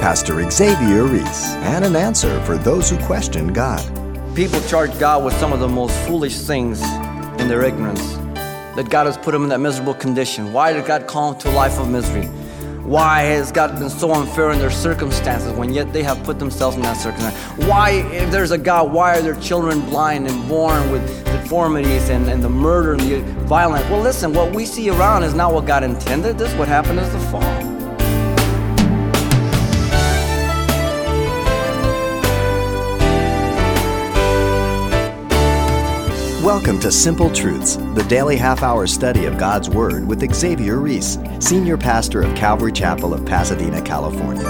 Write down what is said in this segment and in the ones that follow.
Pastor Xavier Reese, and an answer for those who question God. People charge God with some of the most foolish things in their ignorance. That God has put them in that miserable condition. Why did God call them to a life of misery? Why has God been so unfair in their circumstances when yet they have put themselves in that circumstance? Why, if there's a God, why are their children blind and born with deformities and, and the murder and the violence? Well, listen, what we see around is not what God intended. This is what happened is the fall. Welcome to Simple Truths, the daily half hour study of God's Word with Xavier Reese, Senior Pastor of Calvary Chapel of Pasadena, California.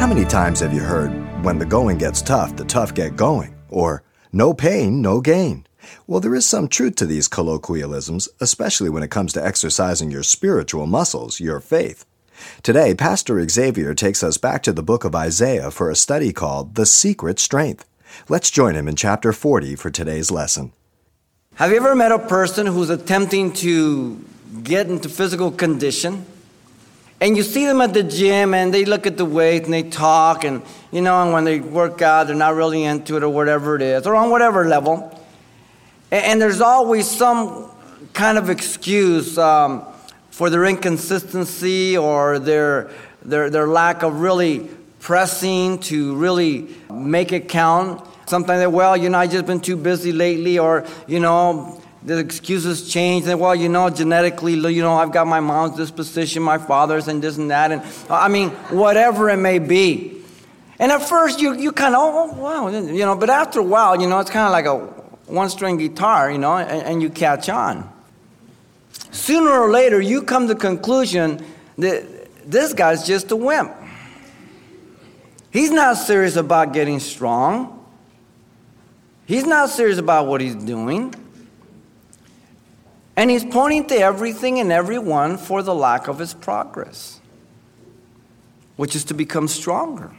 How many times have you heard, when the going gets tough, the tough get going? Or, no pain, no gain? Well, there is some truth to these colloquialisms, especially when it comes to exercising your spiritual muscles, your faith. Today, Pastor Xavier takes us back to the book of Isaiah for a study called The Secret Strength. Let's join him in chapter 40 for today's lesson. Have you ever met a person who's attempting to get into physical condition? And you see them at the gym and they look at the weight and they talk and, you know, and when they work out, they're not really into it or whatever it is, or on whatever level. And, and there's always some kind of excuse um, for their inconsistency or their, their, their lack of really pressing to really make it count. Sometimes well, you know, I just been too busy lately, or you know, the excuses change. And well, you know, genetically, you know, I've got my mom's disposition, my father's, and this and that, and I mean, whatever it may be. And at first, you you kind of, oh, oh, wow, you know, but after a while, you know, it's kind of like a one-string guitar, you know, and, and you catch on. Sooner or later, you come to the conclusion that this guy's just a wimp. He's not serious about getting strong. He's not serious about what he's doing. And he's pointing to everything and everyone for the lack of his progress, which is to become stronger.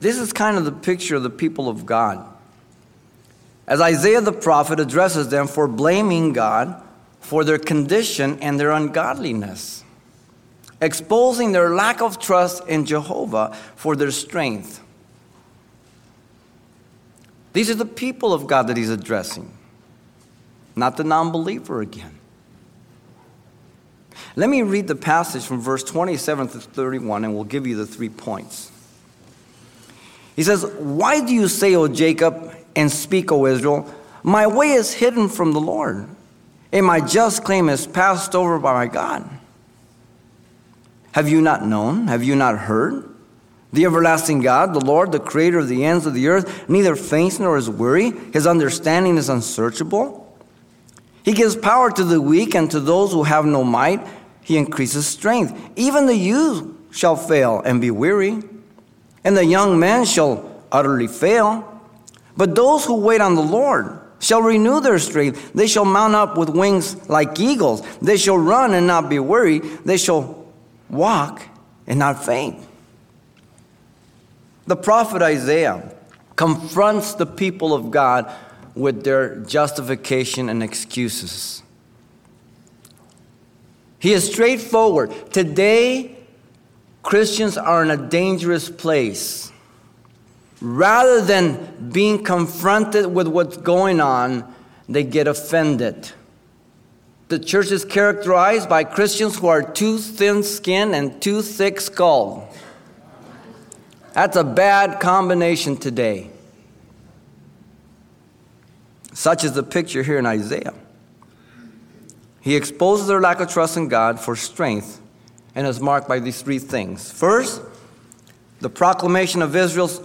This is kind of the picture of the people of God. As Isaiah the prophet addresses them for blaming God for their condition and their ungodliness exposing their lack of trust in Jehovah for their strength. These are the people of God that he's addressing, not the non believer again. Let me read the passage from verse 27 to 31, and we'll give you the three points. He says, Why do you say, O Jacob, and speak, O Israel, my way is hidden from the Lord, and my just claim is passed over by my God? Have you not known? Have you not heard? The everlasting God, the Lord, the creator of the ends of the earth, neither faints nor is weary. His understanding is unsearchable. He gives power to the weak, and to those who have no might, he increases strength. Even the youth shall fail and be weary, and the young men shall utterly fail. But those who wait on the Lord shall renew their strength. They shall mount up with wings like eagles. They shall run and not be weary. They shall walk and not faint. The prophet Isaiah confronts the people of God with their justification and excuses. He is straightforward. Today, Christians are in a dangerous place. Rather than being confronted with what's going on, they get offended. The church is characterized by Christians who are too thin skinned and too thick skulled. That's a bad combination today. Such is the picture here in Isaiah. He exposes their lack of trust in God for strength and is marked by these three things. First, the proclamation of Israel's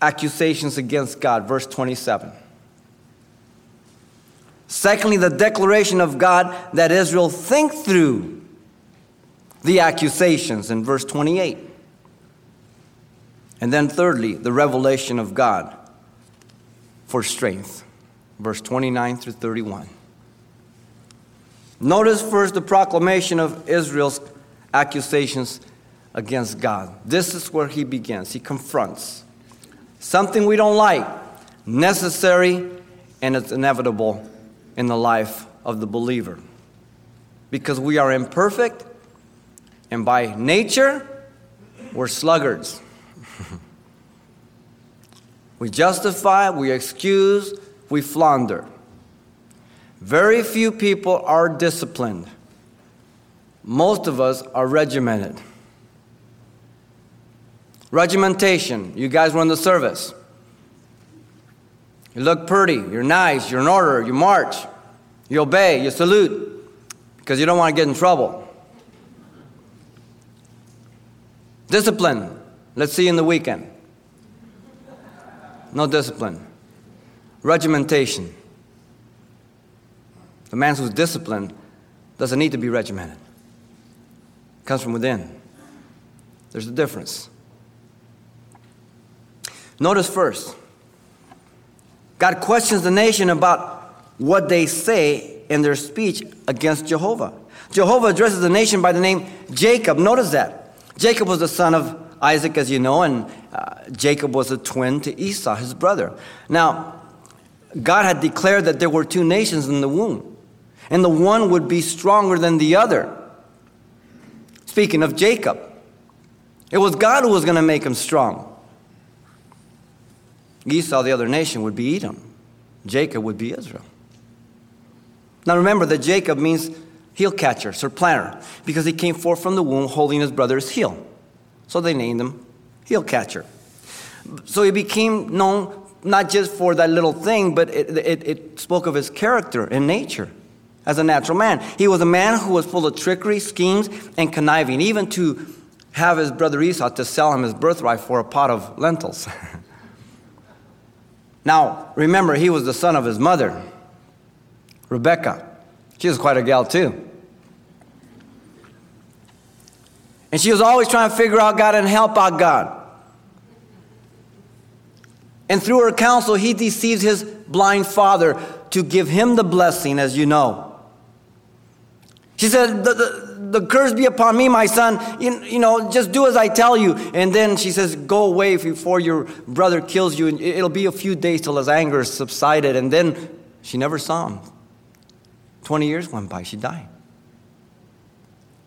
accusations against God, verse 27. Secondly, the declaration of God that Israel think through the accusations in verse 28. And then thirdly, the revelation of God for strength, verse 29 through 31. Notice first the proclamation of Israel's accusations against God. This is where he begins. He confronts something we don't like, necessary, and it's inevitable in the life of the believer. Because we are imperfect And by nature, we're sluggards. we justify, we excuse, we flounder. Very few people are disciplined. Most of us are regimented. Regimentation. You guys run the service. You look pretty, you're nice, you're in order, you march, you obey, you salute, because you don't want to get in trouble. Discipline. Let's see in the weekend. No discipline. Regimentation. The man who's disciplined doesn't need to be regimented. It comes from within. There's a difference. Notice first, God questions the nation about what they say in their speech against Jehovah. Jehovah addresses the nation by the name Jacob. Notice that. Jacob was the son of Isaac, as you know, and uh, Jacob was a twin to Esau, his brother. Now, God had declared that there were two nations in the womb, and the one would be stronger than the other. Speaking of Jacob, it was God who was going to make him strong. Esau, the other nation, would be Edom. Jacob would be Israel. Now remember that Jacob means heel catcher, supplanter, because he came forth from the womb holding his brother's heel. So they named him heel catcher. So he became known not just for that little thing, but it, it, it spoke of his character and nature as a natural man. He was a man who was full of trickery, schemes, and conniving, even to have his brother Esau to sell him his birthright for a pot of lentils. now, remember, he was the son of his mother, Rebecca. She was quite a gal, too. And she was always trying to figure out God and help out God. And through her counsel, he deceives his blind father to give him the blessing, as you know. She said, the, the, the curse be upon me, my son. You, you know, just do as I tell you. And then she says, Go away before your brother kills you. And it'll be a few days till his anger subsided. And then she never saw him. 20 years went by, she died.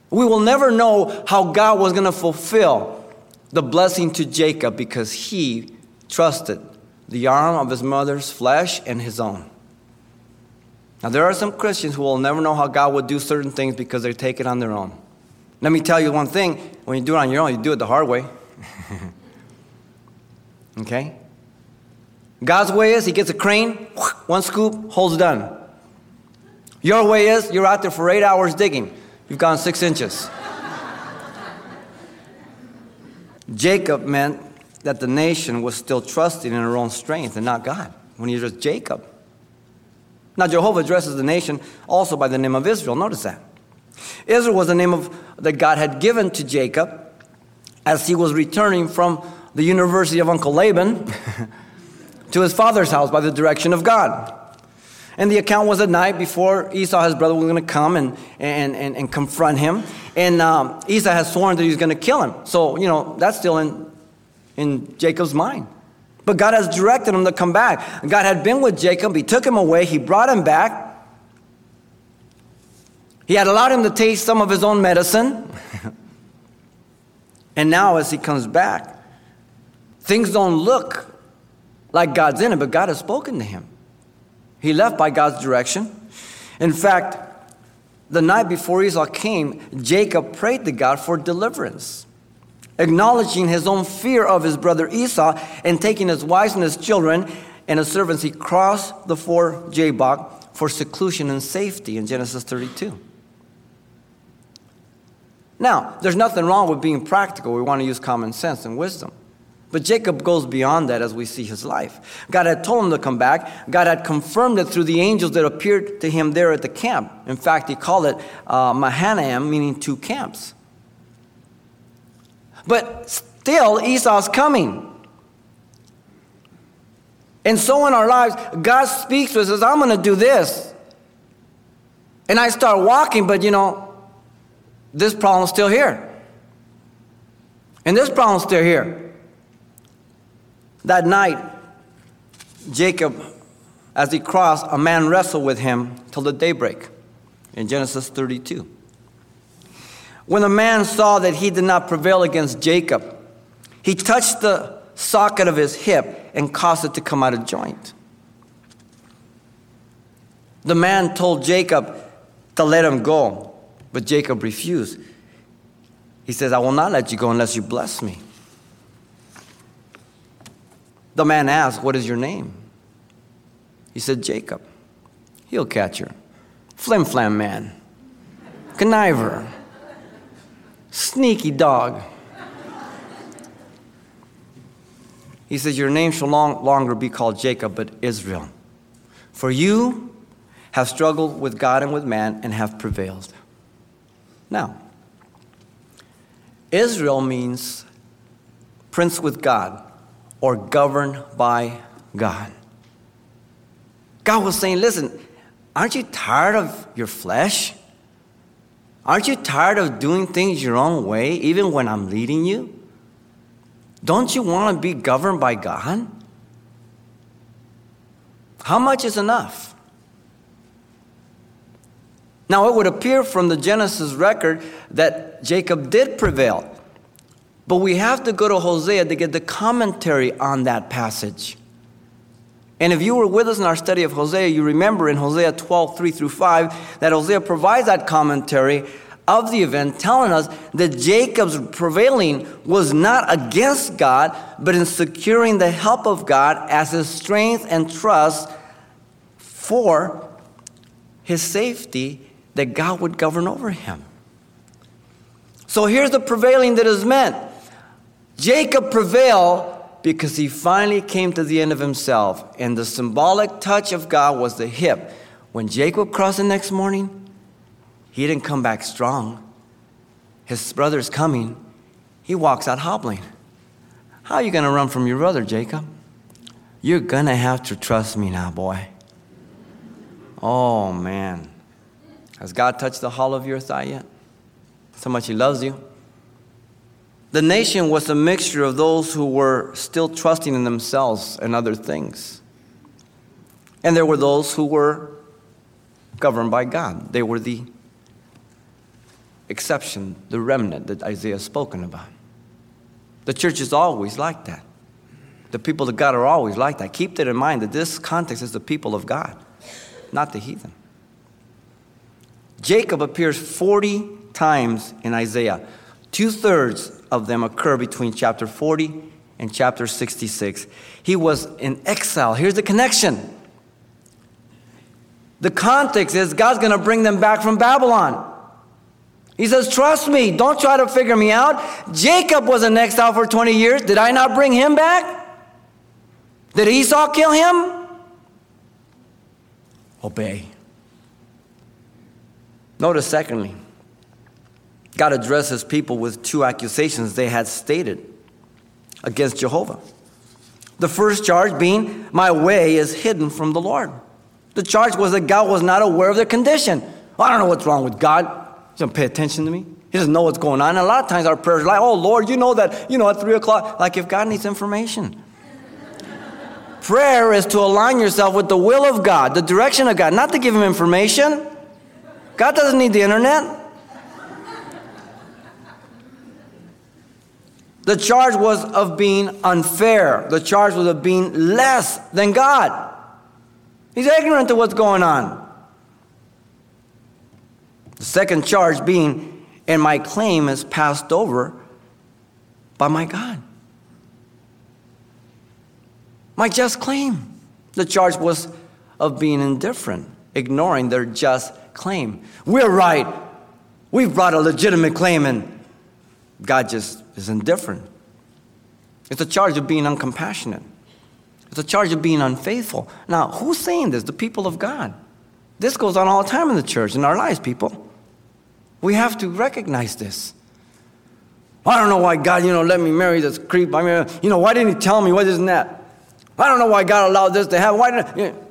We will never know how God was going to fulfill the blessing to Jacob because he trusted the arm of his mother's flesh and his own. Now, there are some Christians who will never know how God would do certain things because they take it on their own. Let me tell you one thing when you do it on your own, you do it the hard way. okay? God's way is He gets a crane, one scoop, hole's done. Your way is you're out there for eight hours digging. You've gone six inches. Jacob meant that the nation was still trusting in her own strength and not God when he was Jacob. Now, Jehovah addresses the nation also by the name of Israel. Notice that. Israel was the name of, that God had given to Jacob as he was returning from the University of Uncle Laban to his father's house by the direction of God. And the account was at night before Esau, his brother, was going to come and, and, and, and confront him. And um, Esau has sworn that he's going to kill him. So, you know, that's still in, in Jacob's mind. But God has directed him to come back. God had been with Jacob, he took him away, he brought him back. He had allowed him to taste some of his own medicine. and now, as he comes back, things don't look like God's in it, but God has spoken to him. He left by God's direction. In fact, the night before Esau came, Jacob prayed to God for deliverance, acknowledging his own fear of his brother Esau and taking his wives and his children and his servants. He crossed the ford Jabbok for seclusion and safety in Genesis 32. Now, there's nothing wrong with being practical. We want to use common sense and wisdom. But Jacob goes beyond that as we see his life. God had told him to come back. God had confirmed it through the angels that appeared to him there at the camp. In fact, he called it uh, Mahanaim, meaning two camps. But still, Esau's coming. And so in our lives, God speaks to us, says, I'm going to do this. And I start walking, but you know, this problem's still here. And this problem's still here. That night, Jacob, as he crossed, a man wrestled with him till the daybreak in Genesis 32. When the man saw that he did not prevail against Jacob, he touched the socket of his hip and caused it to come out of joint. The man told Jacob to let him go, but Jacob refused. He says, I will not let you go unless you bless me. The man asked, What is your name? He said, Jacob. Heel catcher, flim flam man, conniver, sneaky dog. He says, Your name shall long, longer be called Jacob, but Israel. For you have struggled with God and with man and have prevailed. Now, Israel means prince with God or governed by God. God was saying, Listen, aren't you tired of your flesh? Aren't you tired of doing things your own way, even when I'm leading you? Don't you want to be governed by God? How much is enough? Now, it would appear from the Genesis record that Jacob did prevail. But we have to go to Hosea to get the commentary on that passage. And if you were with us in our study of Hosea, you remember in Hosea 12, 3 through 5, that Hosea provides that commentary of the event, telling us that Jacob's prevailing was not against God, but in securing the help of God as his strength and trust for his safety that God would govern over him. So here's the prevailing that is meant Jacob prevailed because he finally came to the end of himself, and the symbolic touch of God was the hip. When Jacob crossed the next morning, he didn't come back strong. His brother's coming. He walks out hobbling. How are you going to run from your brother, Jacob? You're going to have to trust me now, boy. Oh, man. Has God touched the hollow of your thigh yet? So much He loves you. The nation was a mixture of those who were still trusting in themselves and other things. And there were those who were governed by God. They were the exception, the remnant that Isaiah spoken about. The church is always like that. The people of God are always like that. Keep that in mind that this context is the people of God, not the heathen. Jacob appears 40 times in Isaiah. Two thirds of them occur between chapter 40 and chapter 66. He was in exile. Here's the connection. The context is God's going to bring them back from Babylon. He says, Trust me, don't try to figure me out. Jacob was in exile for 20 years. Did I not bring him back? Did Esau kill him? Obey. Notice, secondly, God addresses people with two accusations they had stated against Jehovah. The first charge being, My way is hidden from the Lord. The charge was that God was not aware of their condition. I don't know what's wrong with God. He doesn't pay attention to me. He doesn't know what's going on. And a lot of times our prayers are like, oh, Lord, you know that, you know, at 3 o'clock. Like if God needs information. Prayer is to align yourself with the will of God, the direction of God, not to give him information. God doesn't need the internet. The charge was of being unfair. The charge was of being less than God. He's ignorant to what's going on. The second charge being, and my claim is passed over by my God. My just claim. The charge was of being indifferent, ignoring their just claim. We're right. We've brought a legitimate claim, and God just is indifferent. It's a charge of being uncompassionate. It's a charge of being unfaithful. Now, who's saying this? The people of God. This goes on all the time in the church, in our lives, people. We have to recognize this. I don't know why God, you know, let me marry this creep. I mean, you know, why didn't He tell me? What isn't that? I don't know why God allowed this to happen. Why didn't? You know.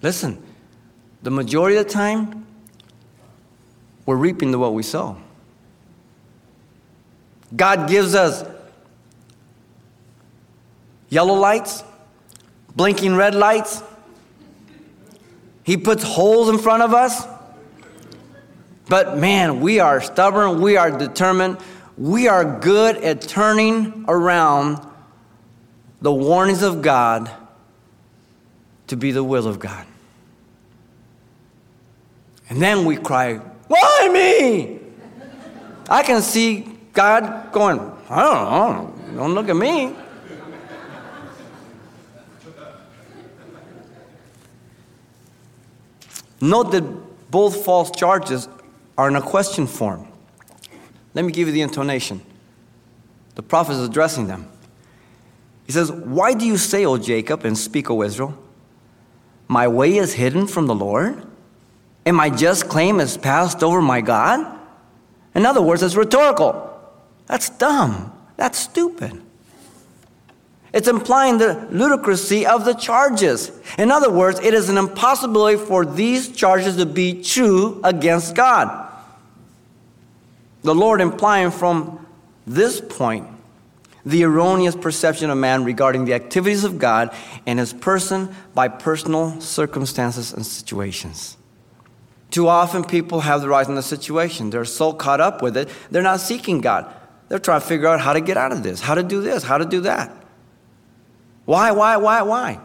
Listen, the majority of the time, we're reaping the what we sow. God gives us yellow lights, blinking red lights. He puts holes in front of us But man, we are stubborn, we are determined, we are good at turning around the warnings of God to be the will of God. And then we cry, Why me? I can see God going, I don't know, don't look at me. Note that both false charges are in a question form. Let me give you the intonation. The prophet is addressing them. He says, Why do you say, O Jacob, and speak, O Israel? My way is hidden from the Lord, and my just claim is passed over my God? In other words, it's rhetorical. That's dumb. That's stupid. It's implying the ludicrousy of the charges. In other words, it is an impossibility for these charges to be true against God. The Lord implying from this point the erroneous perception of man regarding the activities of God and his person by personal circumstances and situations. Too often people have the rise in the situation. They're so caught up with it, they're not seeking God. They're trying to figure out how to get out of this, how to do this, how to do that. Why, why, why, why?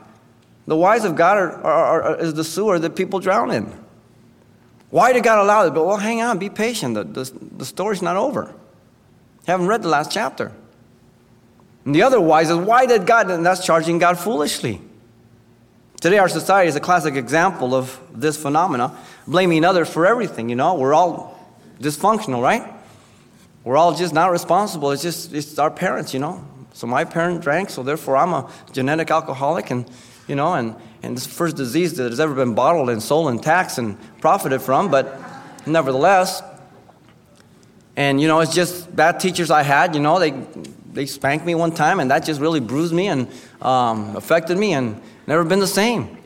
The whys of God are, are, are, is the sewer that people drown in. Why did God allow it? But well, hang on, be patient. The, the, the story's not over. haven't read the last chapter. And the other why is why did God, and that's charging God foolishly. Today, our society is a classic example of this phenomena, blaming others for everything. You know, we're all dysfunctional, right? We're all just not responsible. It's just it's our parents, you know. So my parent drank, so therefore I'm a genetic alcoholic, and you know, and and this first disease that has ever been bottled and sold and taxed and profited from, but nevertheless. And you know, it's just bad teachers I had. You know, they they spanked me one time, and that just really bruised me and um, affected me, and never been the same.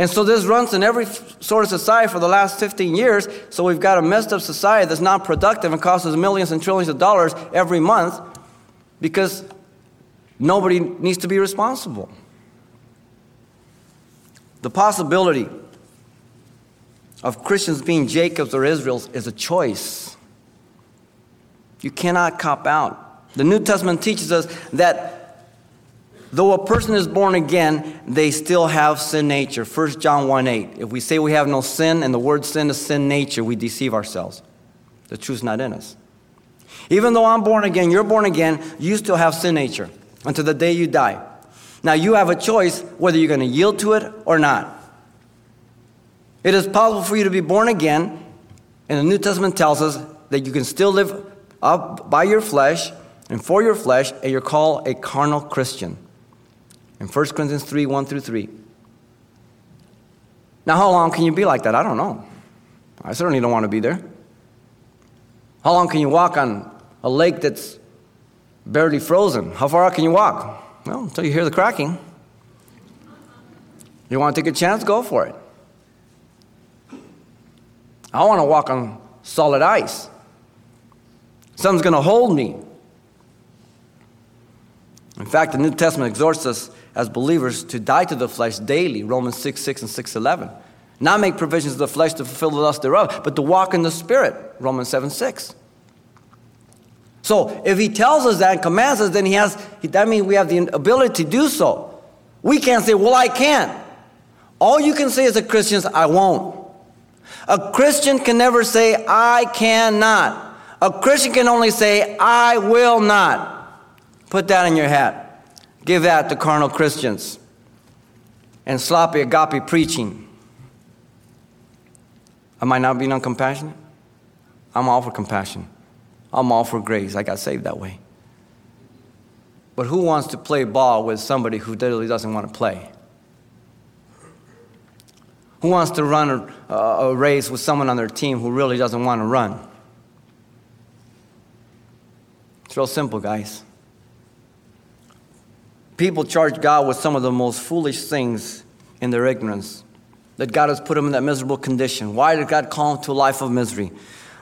And so this runs in every sort of society for the last 15 years. So we've got a messed up society that's not productive and costs us millions and trillions of dollars every month because nobody needs to be responsible. The possibility of Christians being Jacobs or Israel's is a choice. You cannot cop out. The New Testament teaches us that though a person is born again, they still have sin nature. 1 John 1 8. If we say we have no sin and the word sin is sin nature, we deceive ourselves. The truth's not in us. Even though I'm born again, you're born again, you still have sin nature until the day you die. Now you have a choice whether you're going to yield to it or not. It is possible for you to be born again, and the New Testament tells us that you can still live up by your flesh and for your flesh, and you're called a carnal Christian. In 1 Corinthians 3 1 through 3. Now, how long can you be like that? I don't know. I certainly don't want to be there. How long can you walk on a lake that's barely frozen. How far out can you walk? Well, until you hear the cracking. You want to take a chance? Go for it. I want to walk on solid ice. Something's going to hold me. In fact, the New Testament exhorts us as believers to die to the flesh daily, Romans 6 6 and 6 11. Not make provisions of the flesh to fulfill the lust thereof, but to walk in the Spirit, Romans 7 6. So if he tells us that and commands us, then he has, that means we have the ability to do so. We can't say, well, I can't. All you can say as a Christian is, I won't. A Christian can never say, I cannot. A Christian can only say, I will not. Put that in your hat. Give that to carnal Christians and sloppy agape preaching. Am I not being uncompassionate? I'm all for compassion. I'm all for grace. I got saved that way. But who wants to play ball with somebody who literally doesn't want to play? Who wants to run a, a race with someone on their team who really doesn't want to run? It's real simple, guys. People charge God with some of the most foolish things in their ignorance. That God has put them in that miserable condition. Why did God call them to a life of misery?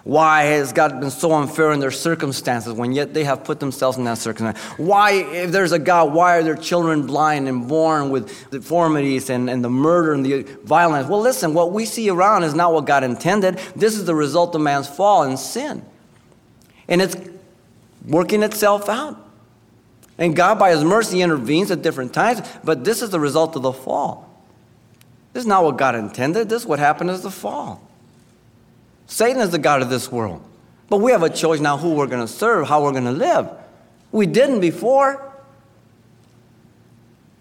Why has God been so unfair in their circumstances when yet they have put themselves in that circumstance? Why, if there's a God, why are their children blind and born with deformities and, and the murder and the violence? Well, listen, what we see around is not what God intended. This is the result of man's fall and sin. And it's working itself out. And God, by His mercy, intervenes at different times, but this is the result of the fall. This is not what God intended. This is what happened as the fall. Satan is the God of this world. But we have a choice now who we're going to serve, how we're going to live. We didn't before.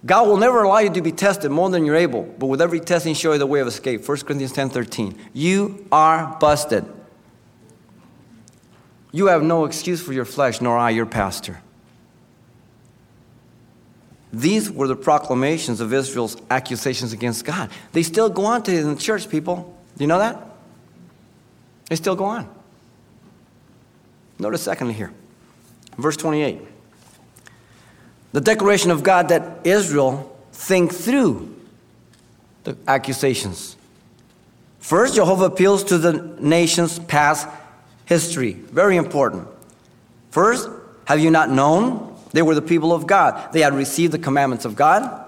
God will never allow you to be tested more than you're able, but with every testing, show you the way of escape. 1 Corinthians 10 13. You are busted. You have no excuse for your flesh, nor I, your pastor. These were the proclamations of Israel's accusations against God. They still go on today in the church, people. Do you know that? They still go on. Notice secondly here, verse 28. The declaration of God that Israel think through the accusations. First, Jehovah appeals to the nation's past history. Very important. First, have you not known? They were the people of God. They had received the commandments of God.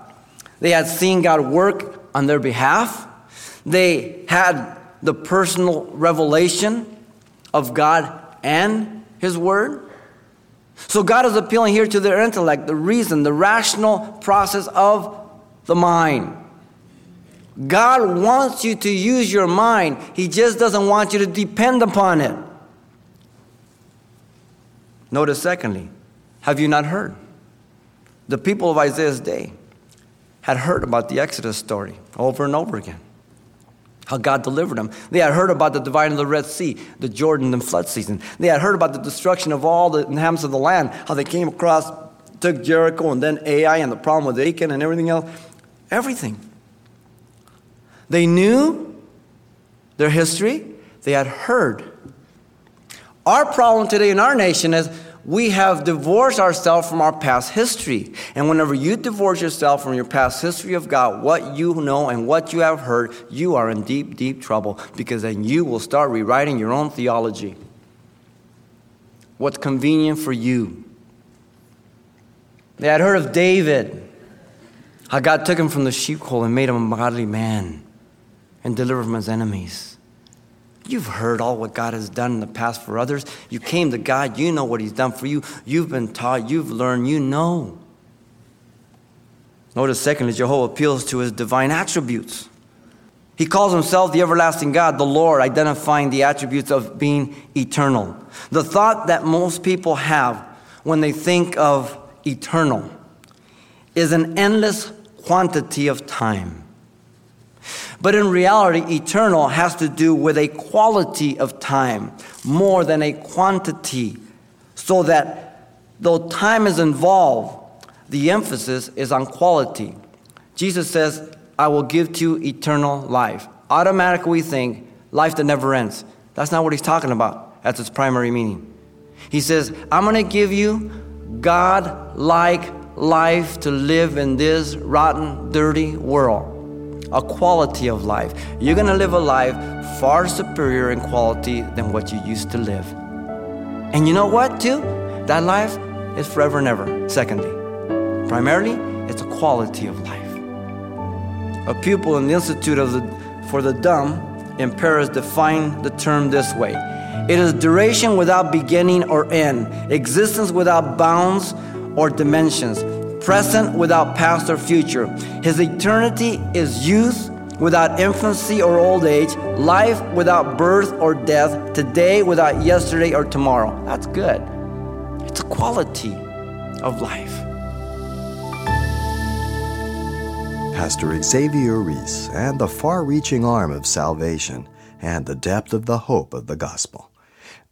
They had seen God work on their behalf. They had the personal revelation of God and His Word. So God is appealing here to their intellect, the reason, the rational process of the mind. God wants you to use your mind, He just doesn't want you to depend upon it. Notice, secondly, have you not heard? The people of Isaiah's day had heard about the Exodus story over and over again how God delivered them. They had heard about the dividing of the Red Sea, the Jordan and flood season. They had heard about the destruction of all the inhabitants of the land, how they came across, took Jericho, and then Ai, and the problem with Achan and everything else. Everything. They knew their history, they had heard. Our problem today in our nation is we have divorced ourselves from our past history. And whenever you divorce yourself from your past history of God, what you know and what you have heard, you are in deep, deep trouble because then you will start rewriting your own theology. What's convenient for you. They had heard of David, how God took him from the sheepfold and made him a godly man and delivered from his enemies. You've heard all what God has done in the past for others. You came to God, you know what He's done for you. You've been taught, you've learned, you know. Notice, secondly, Jehovah appeals to His divine attributes. He calls Himself the everlasting God, the Lord, identifying the attributes of being eternal. The thought that most people have when they think of eternal is an endless quantity of time. But in reality, eternal has to do with a quality of time more than a quantity. So that though time is involved, the emphasis is on quality. Jesus says, I will give to you eternal life. Automatically, we think life that never ends. That's not what he's talking about. That's its primary meaning. He says, I'm going to give you God like life to live in this rotten, dirty world a quality of life. You're going to live a life far superior in quality than what you used to live. And you know what, too? That life is forever and ever. Secondly, primarily, it's a quality of life. A pupil in the Institute of the, for the Dumb in Paris defined the term this way it is duration without beginning or end, existence without bounds or dimensions present without past or future. His eternity is youth without infancy or old age, life without birth or death, today without yesterday or tomorrow. That's good. It's a quality of life. Pastor Xavier Reese and the far reaching arm of salvation and the depth of the hope of the gospel.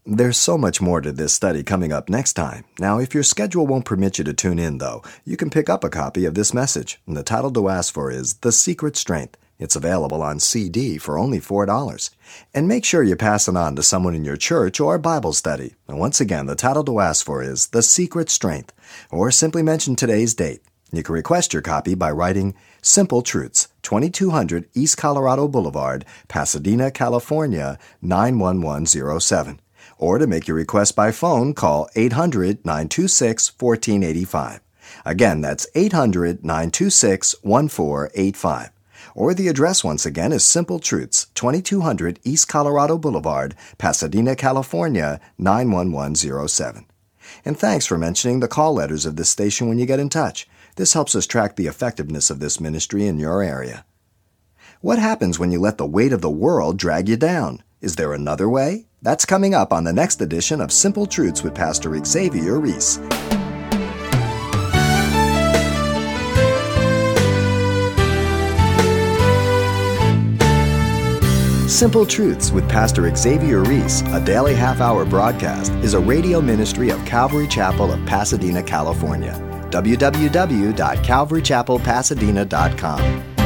There's so much more to this study coming up next time. Now, if your schedule won't permit you to tune in, though, you can pick up a copy of this message. And The title to ask for is The Secret Strength. It's available on CD for only $4. And make sure you pass it on to someone in your church or Bible study. And once again, the title to ask for is The Secret Strength, or simply mention today's date. You can request your copy by writing Simple Truths, 2200 East Colorado Boulevard, Pasadena, California 91107. Or to make your request by phone, call 800 926 1485. Again, that's 800 926 1485. Or the address once again is Simple Truths, 2200 East Colorado Boulevard, Pasadena, California 91107. And thanks for mentioning the call letters of this station when you get in touch. This helps us track the effectiveness of this ministry in your area. What happens when you let the weight of the world drag you down? Is there another way? That's coming up on the next edition of Simple Truths with Pastor Xavier Reese. Simple Truths with Pastor Xavier Reese, a daily half hour broadcast, is a radio ministry of Calvary Chapel of Pasadena, California. www.calvarychapelpasadena.com.